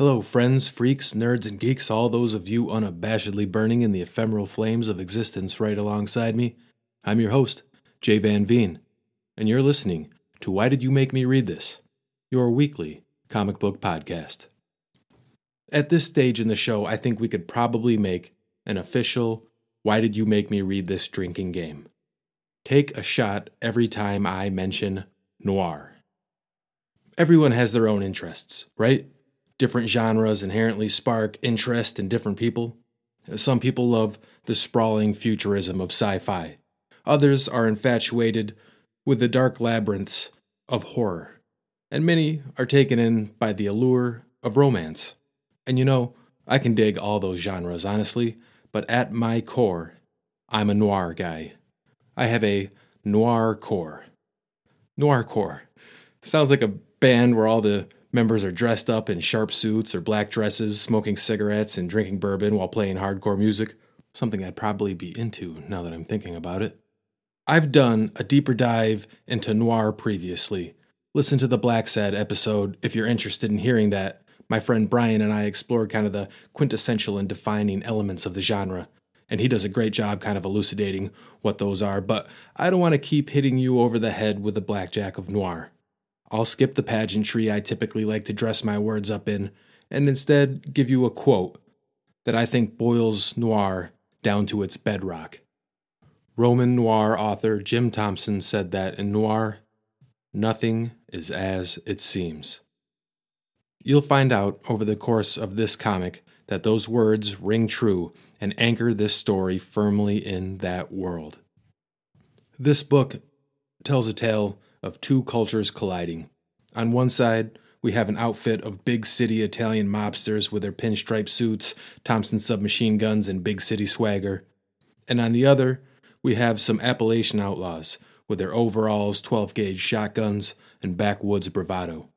Hello, friends, freaks, nerds, and geeks, all those of you unabashedly burning in the ephemeral flames of existence right alongside me. I'm your host, Jay Van Veen, and you're listening to Why Did You Make Me Read This? Your weekly comic book podcast. At this stage in the show, I think we could probably make an official Why Did You Make Me Read This drinking game. Take a shot every time I mention noir. Everyone has their own interests, right? Different genres inherently spark interest in different people. Some people love the sprawling futurism of sci fi. Others are infatuated with the dark labyrinths of horror. And many are taken in by the allure of romance. And you know, I can dig all those genres, honestly, but at my core, I'm a noir guy. I have a noir core. Noir core. Sounds like a band where all the members are dressed up in sharp suits or black dresses, smoking cigarettes and drinking bourbon while playing hardcore music. Something I'd probably be into now that I'm thinking about it. I've done a deeper dive into noir previously. Listen to the Blacksad episode if you're interested in hearing that. My friend Brian and I explored kind of the quintessential and defining elements of the genre, and he does a great job kind of elucidating what those are, but I don't want to keep hitting you over the head with the blackjack of noir. I'll skip the pageantry I typically like to dress my words up in, and instead give you a quote that I think boils noir down to its bedrock. Roman noir author Jim Thompson said that in noir, nothing is as it seems. You'll find out over the course of this comic that those words ring true and anchor this story firmly in that world. This book tells a tale of two cultures colliding. On one side, we have an outfit of big city Italian mobsters with their pinstripe suits, Thompson submachine guns, and big city swagger. And on the other, we have some Appalachian outlaws with their overalls, 12 gauge shotguns, and backwoods bravado.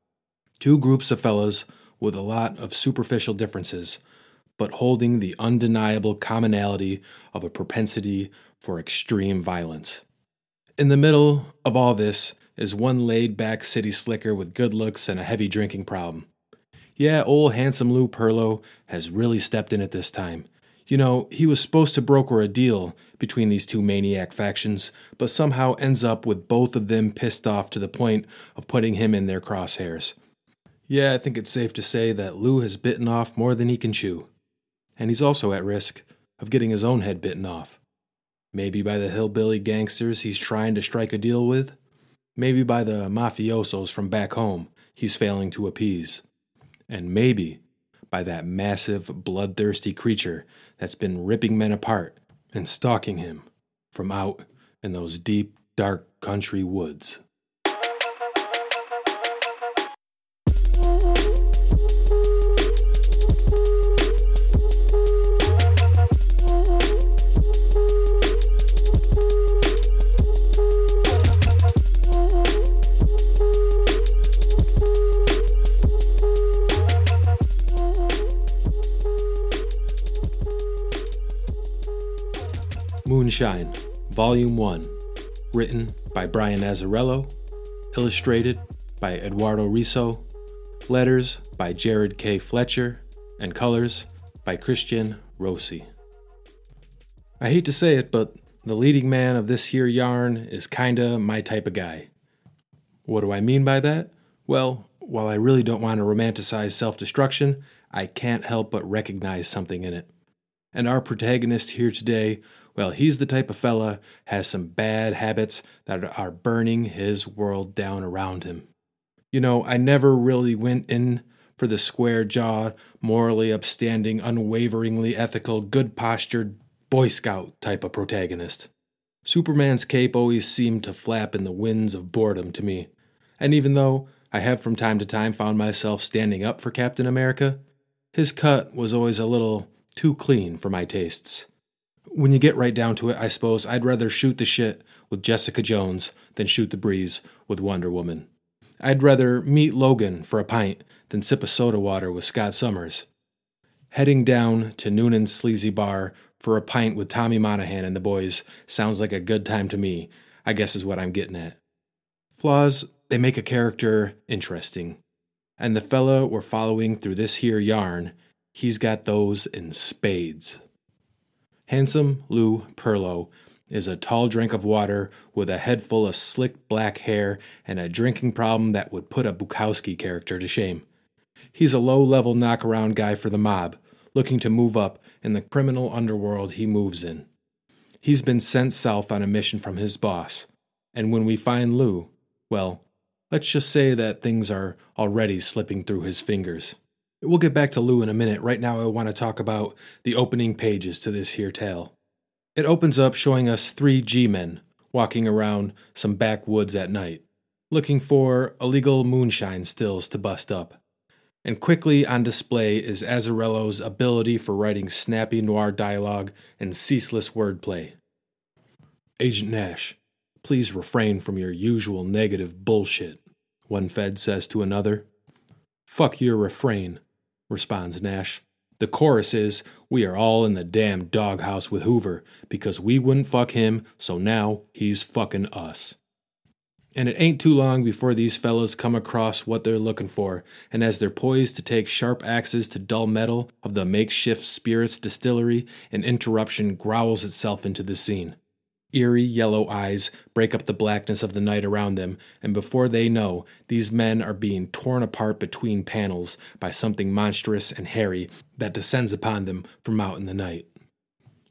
Two groups of fellas with a lot of superficial differences, but holding the undeniable commonality of a propensity for extreme violence. In the middle of all this is one laid back city slicker with good looks and a heavy drinking problem. Yeah, old handsome Lou Pirlo has really stepped in at this time. You know, he was supposed to broker a deal between these two maniac factions, but somehow ends up with both of them pissed off to the point of putting him in their crosshairs. Yeah, I think it's safe to say that Lou has bitten off more than he can chew. And he's also at risk of getting his own head bitten off. Maybe by the hillbilly gangsters he's trying to strike a deal with, maybe by the mafiosos from back home he's failing to appease, and maybe by that massive, bloodthirsty creature that's been ripping men apart and stalking him from out in those deep, dark country woods. Moonshine, Volume 1, written by Brian Azzarello, illustrated by Eduardo Risso, letters by Jared K. Fletcher, and colors by Christian Rossi. I hate to say it, but the leading man of this here yarn is kinda my type of guy. What do I mean by that? Well, while I really don't want to romanticize self destruction, I can't help but recognize something in it. And our protagonist here today well, he's the type of fella has some bad habits that are burning his world down around him. You know, I never really went in for the square jawed, morally upstanding, unwaveringly ethical, good postured Boy Scout type of protagonist. Superman's cape always seemed to flap in the winds of boredom to me, and even though I have from time to time found myself standing up for Captain America, his cut was always a little too clean for my tastes. When you get right down to it, I suppose I'd rather shoot the shit with Jessica Jones than shoot the breeze with Wonder Woman. I'd rather meet Logan for a pint than sip a soda water with Scott Summers. Heading down to Noonan's sleazy bar for a pint with Tommy Monaghan and the boys sounds like a good time to me, I guess is what I'm getting at. Flaws, they make a character interesting. And the fella we're following through this here yarn, he's got those in spades. Handsome Lou Pirlo is a tall drink of water with a head full of slick black hair and a drinking problem that would put a Bukowski character to shame. He's a low level knockaround guy for the mob, looking to move up in the criminal underworld he moves in. He's been sent south on a mission from his boss, and when we find Lou, well, let's just say that things are already slipping through his fingers. We'll get back to Lou in a minute. Right now, I want to talk about the opening pages to this here tale. It opens up showing us three G men walking around some backwoods at night, looking for illegal moonshine stills to bust up. And quickly on display is Azzarello's ability for writing snappy noir dialogue and ceaseless wordplay. Agent Nash, please refrain from your usual negative bullshit, one Fed says to another. Fuck your refrain, responds Nash. The chorus is, We are all in the damn doghouse with Hoover because we wouldn't fuck him, so now he's fucking us. And it ain't too long before these fellas come across what they're looking for, and as they're poised to take sharp axes to dull metal of the makeshift spirits distillery, an interruption growls itself into the scene. Eerie yellow eyes break up the blackness of the night around them, and before they know, these men are being torn apart between panels by something monstrous and hairy that descends upon them from out in the night.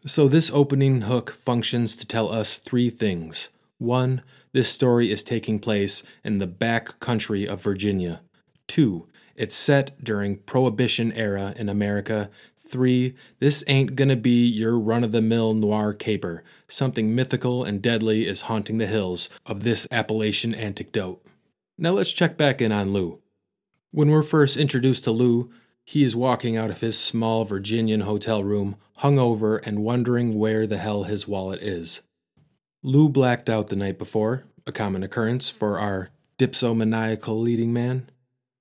So, this opening hook functions to tell us three things. One, this story is taking place in the back country of Virginia. Two, it's set during Prohibition era in America. Three, this ain't gonna be your run of the mill noir caper. Something mythical and deadly is haunting the hills of this Appalachian anecdote. Now let's check back in on Lou. When we're first introduced to Lou, he is walking out of his small Virginian hotel room, hungover and wondering where the hell his wallet is. Lou blacked out the night before, a common occurrence for our dipsomaniacal leading man,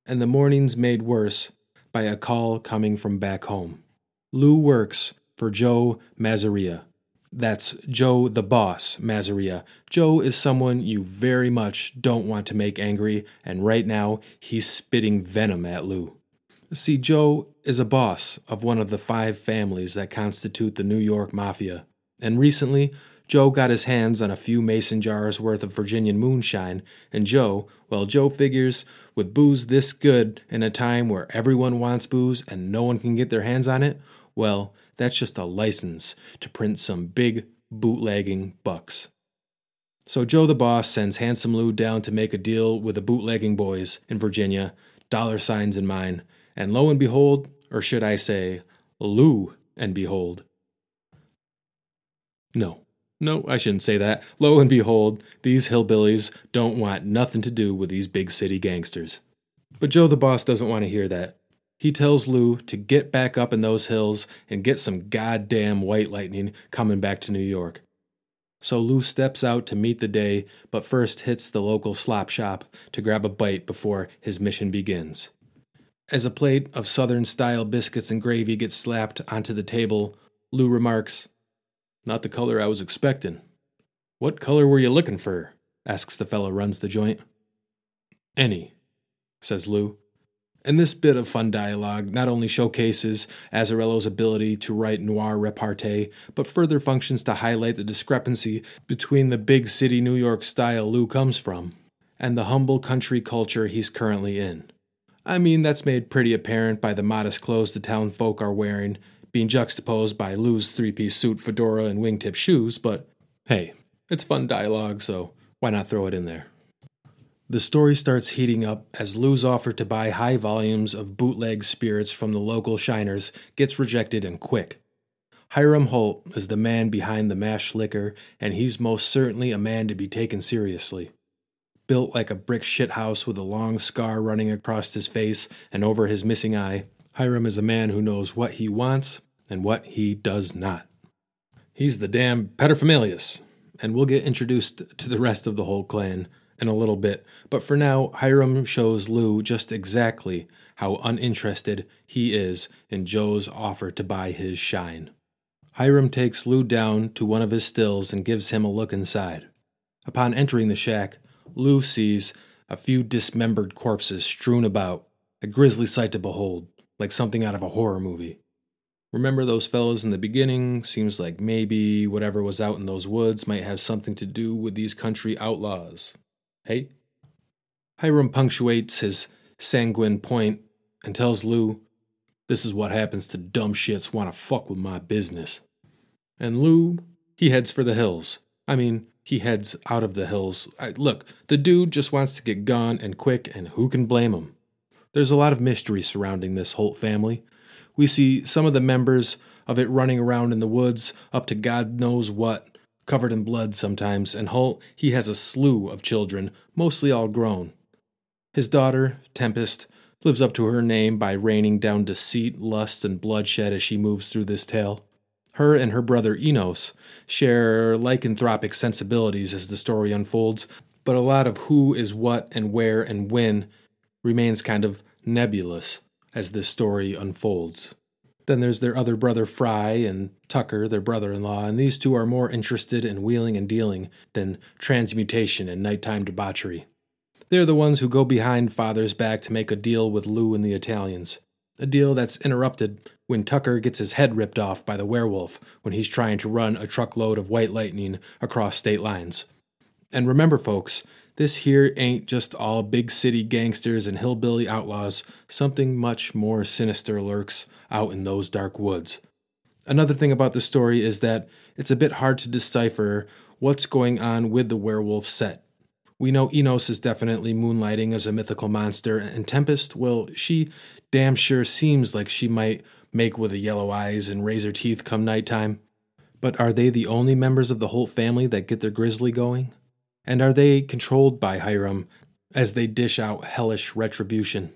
and the morning's made worse by a call coming from back home. Lou works for Joe Masseria. That's Joe the boss, Masseria. Joe is someone you very much don't want to make angry, and right now he's spitting venom at Lou. See, Joe is a boss of one of the five families that constitute the New York Mafia, and recently Joe got his hands on a few mason jars worth of Virginian moonshine, and Joe, well, Joe figures with booze this good in a time where everyone wants booze and no one can get their hands on it, well, that's just a license to print some big bootlegging bucks. So Joe the boss sends Handsome Lou down to make a deal with the bootlegging boys in Virginia, dollar signs in mind, and lo and behold, or should I say, Lou and behold. No, no, I shouldn't say that. Lo and behold, these hillbillies don't want nothing to do with these big city gangsters. But Joe the boss doesn't want to hear that. He tells Lou to get back up in those hills and get some goddamn white lightning coming back to New York. So Lou steps out to meet the day, but first hits the local slop shop to grab a bite before his mission begins. As a plate of southern style biscuits and gravy gets slapped onto the table, Lou remarks, not the color I was expecting. What color were you looking for? asks the fellow runs the joint. Any, says Lou. And this bit of fun dialogue not only showcases Azzarello's ability to write noir repartee, but further functions to highlight the discrepancy between the big city New York style Lou comes from and the humble country culture he's currently in. I mean, that's made pretty apparent by the modest clothes the town folk are wearing being juxtaposed by Lou's three piece suit, fedora, and wingtip shoes, but hey, it's fun dialogue, so why not throw it in there? The story starts heating up as Lou's offer to buy high volumes of bootleg spirits from the local shiners gets rejected and quick. Hiram Holt is the man behind the mash liquor, and he's most certainly a man to be taken seriously. Built like a brick shithouse with a long scar running across his face and over his missing eye, Hiram is a man who knows what he wants and what he does not. He's the damn paterfamilias, and we'll get introduced to the rest of the whole clan in a little bit, but for now, Hiram shows Lou just exactly how uninterested he is in Joe's offer to buy his shine. Hiram takes Lou down to one of his stills and gives him a look inside. Upon entering the shack, Lou sees a few dismembered corpses strewn about a grisly sight to behold, like something out of a horror movie. Remember those fellows in the beginning? Seems like maybe whatever was out in those woods might have something to do with these country outlaws. Hey? Hiram punctuates his sanguine point and tells Lou, This is what happens to dumb shits want to fuck with my business. And Lou, he heads for the hills. I mean, he heads out of the hills. I, look, the dude just wants to get gone and quick, and who can blame him? There's a lot of mystery surrounding this Holt family. We see some of the members of it running around in the woods, up to God knows what, covered in blood sometimes, and Holt, he has a slew of children, mostly all grown. His daughter, Tempest, lives up to her name by raining down deceit, lust, and bloodshed as she moves through this tale. Her and her brother Enos share lycanthropic sensibilities as the story unfolds, but a lot of who is what and where and when remains kind of nebulous as this story unfolds. Then there's their other brother Fry and Tucker, their brother in law, and these two are more interested in wheeling and dealing than transmutation and nighttime debauchery. They're the ones who go behind father's back to make a deal with Lou and the Italians. A deal that's interrupted when Tucker gets his head ripped off by the werewolf when he's trying to run a truckload of white lightning across state lines. And remember, folks, this here ain't just all big city gangsters and hillbilly outlaws. Something much more sinister lurks out in those dark woods. Another thing about the story is that it's a bit hard to decipher what's going on with the werewolf set. We know Enos is definitely moonlighting as a mythical monster, and Tempest, well, she damn sure seems like she might make with the yellow eyes and razor teeth come nighttime. But are they the only members of the Holt family that get their grizzly going? And are they controlled by Hiram as they dish out hellish retribution?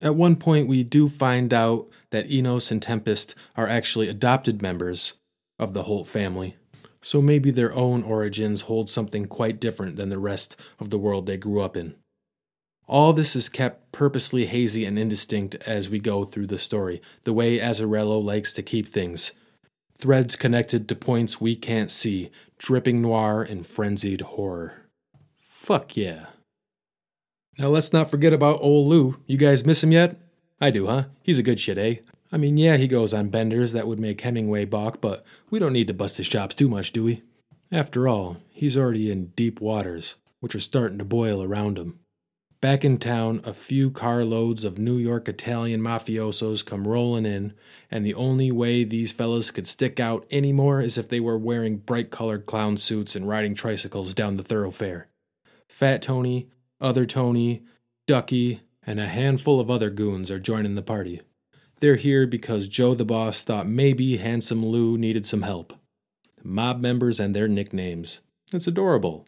At one point, we do find out that Enos and Tempest are actually adopted members of the Holt family, so maybe their own origins hold something quite different than the rest of the world they grew up in. All this is kept purposely hazy and indistinct as we go through the story, the way Azzarello likes to keep things threads connected to points we can't see, dripping noir and frenzied horror. Fuck yeah. Now let's not forget about old Lou. You guys miss him yet? I do, huh? He's a good shit, eh? I mean, yeah, he goes on benders that would make Hemingway balk, but we don't need to bust his chops too much, do we? After all, he's already in deep waters, which are starting to boil around him. Back in town, a few carloads of New York Italian mafiosos come rolling in, and the only way these fellas could stick out anymore is if they were wearing bright colored clown suits and riding tricycles down the thoroughfare. Fat Tony, Other Tony, Ducky, and a handful of other goons are joining the party. They're here because Joe the boss thought maybe Handsome Lou needed some help. Mob members and their nicknames. It's adorable.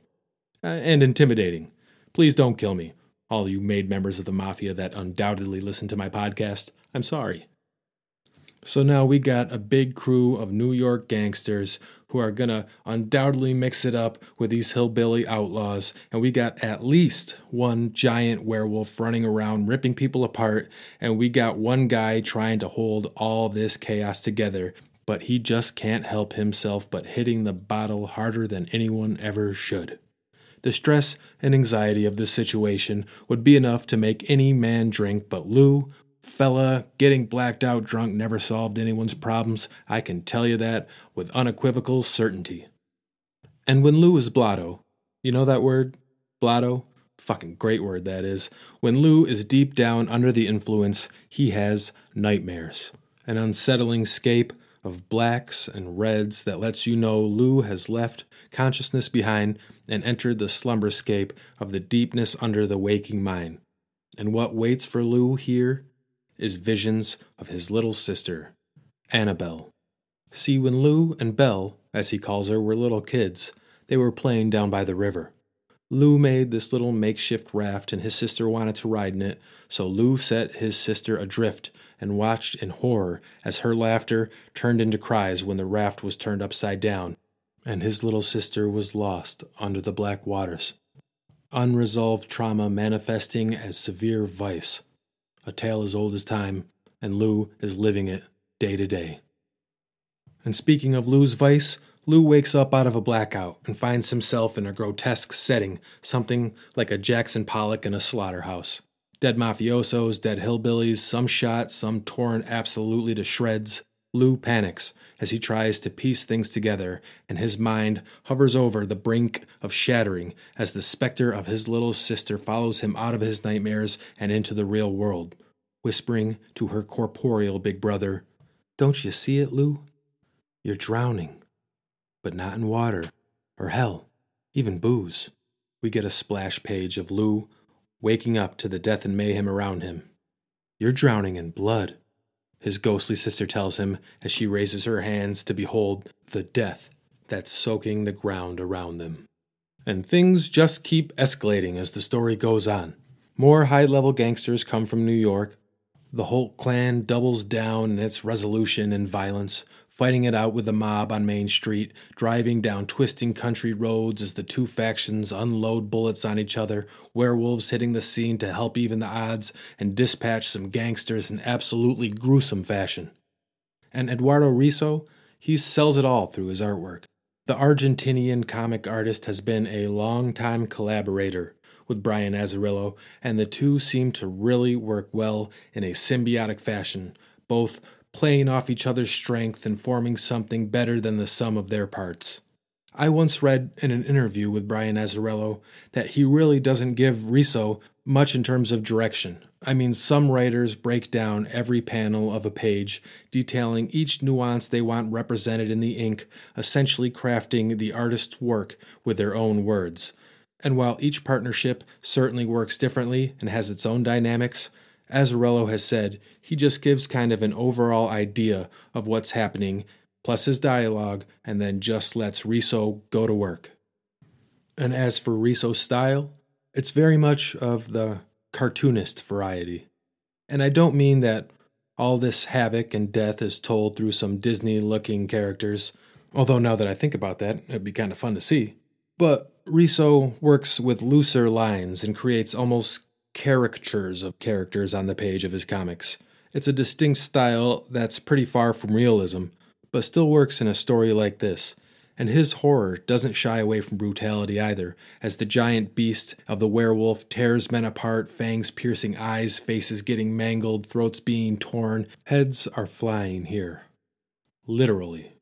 Uh, and intimidating. Please don't kill me all you made members of the mafia that undoubtedly listen to my podcast, I'm sorry. So now we got a big crew of New York gangsters who are gonna undoubtedly mix it up with these hillbilly outlaws, and we got at least one giant werewolf running around ripping people apart, and we got one guy trying to hold all this chaos together, but he just can't help himself but hitting the bottle harder than anyone ever should. The stress and anxiety of this situation would be enough to make any man drink, but Lou, fella, getting blacked out drunk never solved anyone's problems. I can tell you that with unequivocal certainty. And when Lou is blotto, you know that word? Blotto? Fucking great word that is. When Lou is deep down under the influence, he has nightmares. An unsettling scape of blacks and reds that lets you know Lou has left consciousness behind and entered the slumberscape of the deepness under the waking mind. And what waits for Lou here is visions of his little sister, Annabelle. See, when Lou and Belle, as he calls her, were little kids, they were playing down by the river. Lou made this little makeshift raft, and his sister wanted to ride in it, so Lou set his sister adrift and watched in horror as her laughter turned into cries when the raft was turned upside down and his little sister was lost under the black waters. Unresolved trauma manifesting as severe vice. A tale as old as time, and Lou is living it day to day. And speaking of Lou's vice, Lou wakes up out of a blackout and finds himself in a grotesque setting, something like a Jackson Pollock in a slaughterhouse. Dead mafiosos, dead hillbillies, some shot, some torn absolutely to shreds. Lou panics as he tries to piece things together, and his mind hovers over the brink of shattering as the specter of his little sister follows him out of his nightmares and into the real world, whispering to her corporeal big brother, Don't you see it, Lou? You're drowning. But not in water, or hell, even booze. We get a splash page of Lou waking up to the death and mayhem around him. You're drowning in blood his ghostly sister tells him as she raises her hands to behold the death that's soaking the ground around them. And things just keep escalating as the story goes on. More high level gangsters come from New York. The Holt clan doubles down in its resolution and violence, fighting it out with the mob on Main Street, driving down twisting country roads as the two factions unload bullets on each other, werewolves hitting the scene to help even the odds and dispatch some gangsters in absolutely gruesome fashion. And Eduardo Risso, he sells it all through his artwork. The Argentinian comic artist has been a long-time collaborator with Brian Azzarello, and the two seem to really work well in a symbiotic fashion, both playing off each other's strength and forming something better than the sum of their parts. I once read in an interview with Brian Azzarello that he really doesn't give Risso much in terms of direction. I mean, some writers break down every panel of a page, detailing each nuance they want represented in the ink, essentially crafting the artist's work with their own words. And while each partnership certainly works differently and has its own dynamics, Azzarello has said he just gives kind of an overall idea of what's happening, plus his dialogue, and then just lets Risso go to work. And as for Risso's style, it's very much of the cartoonist variety. And I don't mean that all this havoc and death is told through some Disney looking characters, although now that I think about that, it'd be kind of fun to see. But Risso works with looser lines and creates almost caricatures of characters on the page of his comics. It's a distinct style that's pretty far from realism, but still works in a story like this. And his horror doesn't shy away from brutality either, as the giant beast of the werewolf tears men apart, fangs piercing eyes, faces getting mangled, throats being torn, heads are flying here. Literally.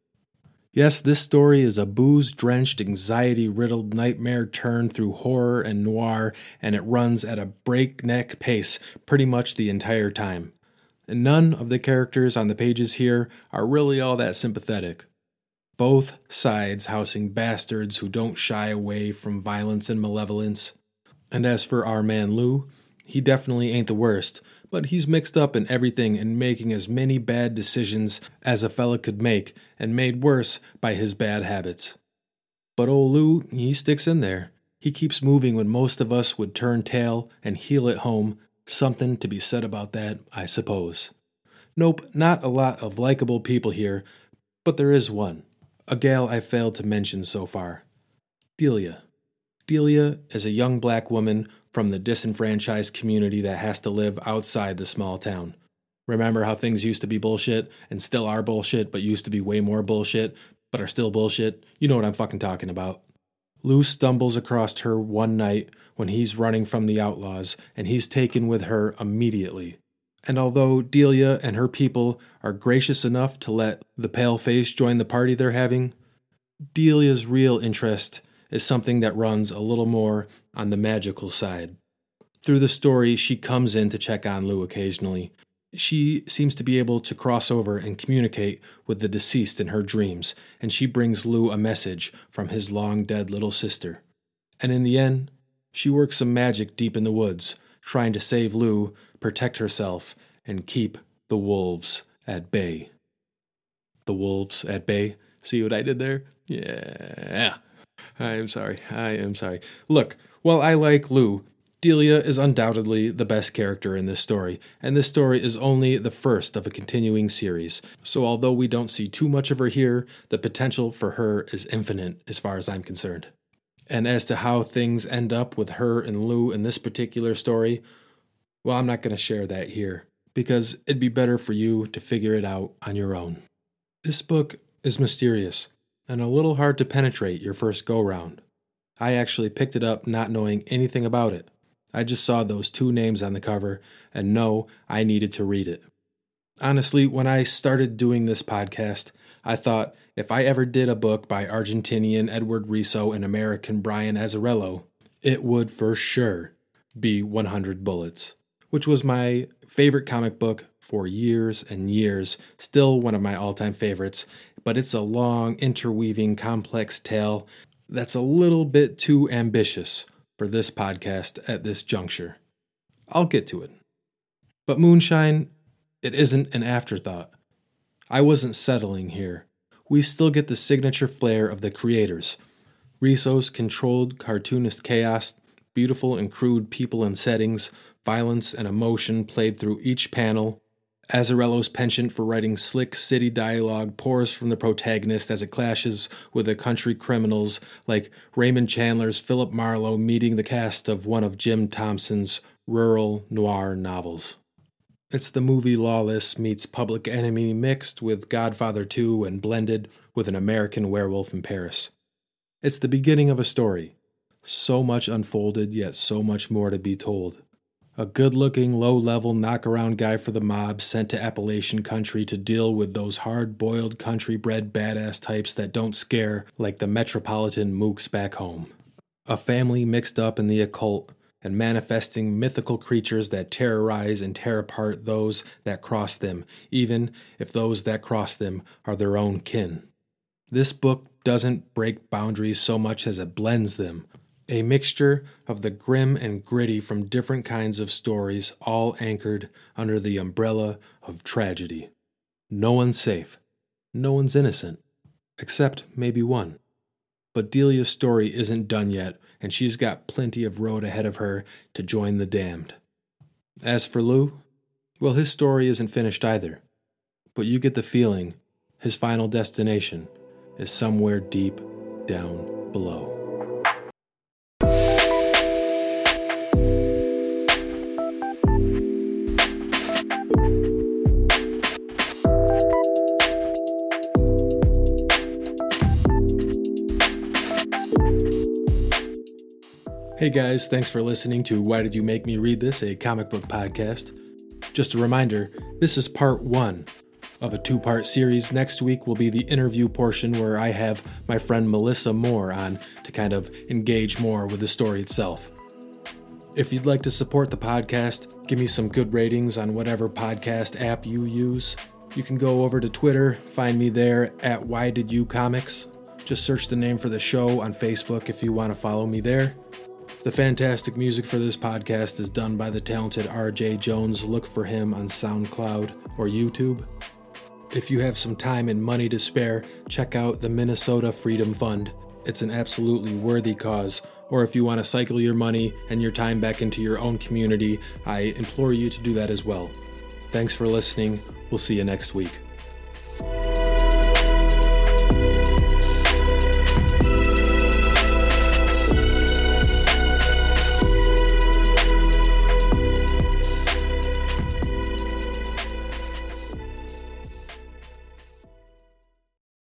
Yes, this story is a booze drenched, anxiety riddled nightmare turned through horror and noir, and it runs at a breakneck pace pretty much the entire time. And none of the characters on the pages here are really all that sympathetic. Both sides housing bastards who don't shy away from violence and malevolence. And as for our man Lou, he definitely ain't the worst, but he's mixed up in everything and making as many bad decisions as a fella could make, and made worse by his bad habits. But old Lou, he sticks in there. He keeps moving when most of us would turn tail and heel it home. Something to be said about that, I suppose. Nope, not a lot of likable people here, but there is one. A gal I failed to mention so far. Delia. Delia is a young black woman from the disenfranchised community that has to live outside the small town. Remember how things used to be bullshit and still are bullshit, but used to be way more bullshit, but are still bullshit? You know what I'm fucking talking about. Lou stumbles across her one night when he's running from the outlaws, and he's taken with her immediately. And although Delia and her people are gracious enough to let the paleface join the party they're having, Delia's real interest is something that runs a little more on the magical side. Through the story, she comes in to check on Lou occasionally. She seems to be able to cross over and communicate with the deceased in her dreams, and she brings Lou a message from his long dead little sister. And in the end, she works some magic deep in the woods, trying to save Lou, protect herself, and keep the wolves at bay. The wolves at bay? See what I did there? Yeah. I am sorry. I am sorry. Look, while I like Lou, Delia is undoubtedly the best character in this story, and this story is only the first of a continuing series. So, although we don't see too much of her here, the potential for her is infinite as far as I'm concerned. And as to how things end up with her and Lou in this particular story, well, I'm not going to share that here, because it'd be better for you to figure it out on your own. This book is mysterious and a little hard to penetrate your first go round. I actually picked it up not knowing anything about it. I just saw those two names on the cover and know I needed to read it. Honestly, when I started doing this podcast, I thought if I ever did a book by Argentinian Edward Risso and American Brian Azzarello, it would for sure be 100 Bullets, which was my favorite comic book for years and years, still one of my all time favorites, but it's a long, interweaving, complex tale that's a little bit too ambitious for this podcast at this juncture. I'll get to it. But Moonshine, it isn't an afterthought. I wasn't settling here. We still get the signature flair of the creators. Risso's controlled cartoonist chaos, beautiful and crude people and settings, violence and emotion played through each panel, Azzarello's penchant for writing slick city dialogue pours from the protagonist as it clashes with the country criminals like Raymond Chandler's Philip Marlowe meeting the cast of one of Jim Thompson's rural noir novels. It's the movie Lawless meets Public Enemy mixed with Godfather 2 and blended with an American werewolf in Paris. It's the beginning of a story. So much unfolded, yet so much more to be told a good looking, low level knockaround guy for the mob sent to Appalachian country to deal with those hard boiled country bred badass types that don't scare like the metropolitan mooks back home. A family mixed up in the occult and manifesting mythical creatures that terrorize and tear apart those that cross them, even if those that cross them are their own kin. This book doesn't break boundaries so much as it blends them, a mixture of the grim and gritty from different kinds of stories, all anchored under the umbrella of tragedy. No one's safe. No one's innocent. Except maybe one. But Delia's story isn't done yet, and she's got plenty of road ahead of her to join the damned. As for Lou, well, his story isn't finished either. But you get the feeling his final destination is somewhere deep down below. Hey guys, thanks for listening to Why Did You Make Me Read This, a comic book podcast. Just a reminder, this is part one of a two part series. Next week will be the interview portion where I have my friend Melissa Moore on to kind of engage more with the story itself. If you'd like to support the podcast, give me some good ratings on whatever podcast app you use. You can go over to Twitter, find me there at Why Did You Comics. Just search the name for the show on Facebook if you want to follow me there. The fantastic music for this podcast is done by the talented RJ Jones. Look for him on SoundCloud or YouTube. If you have some time and money to spare, check out the Minnesota Freedom Fund. It's an absolutely worthy cause. Or if you want to cycle your money and your time back into your own community, I implore you to do that as well. Thanks for listening. We'll see you next week.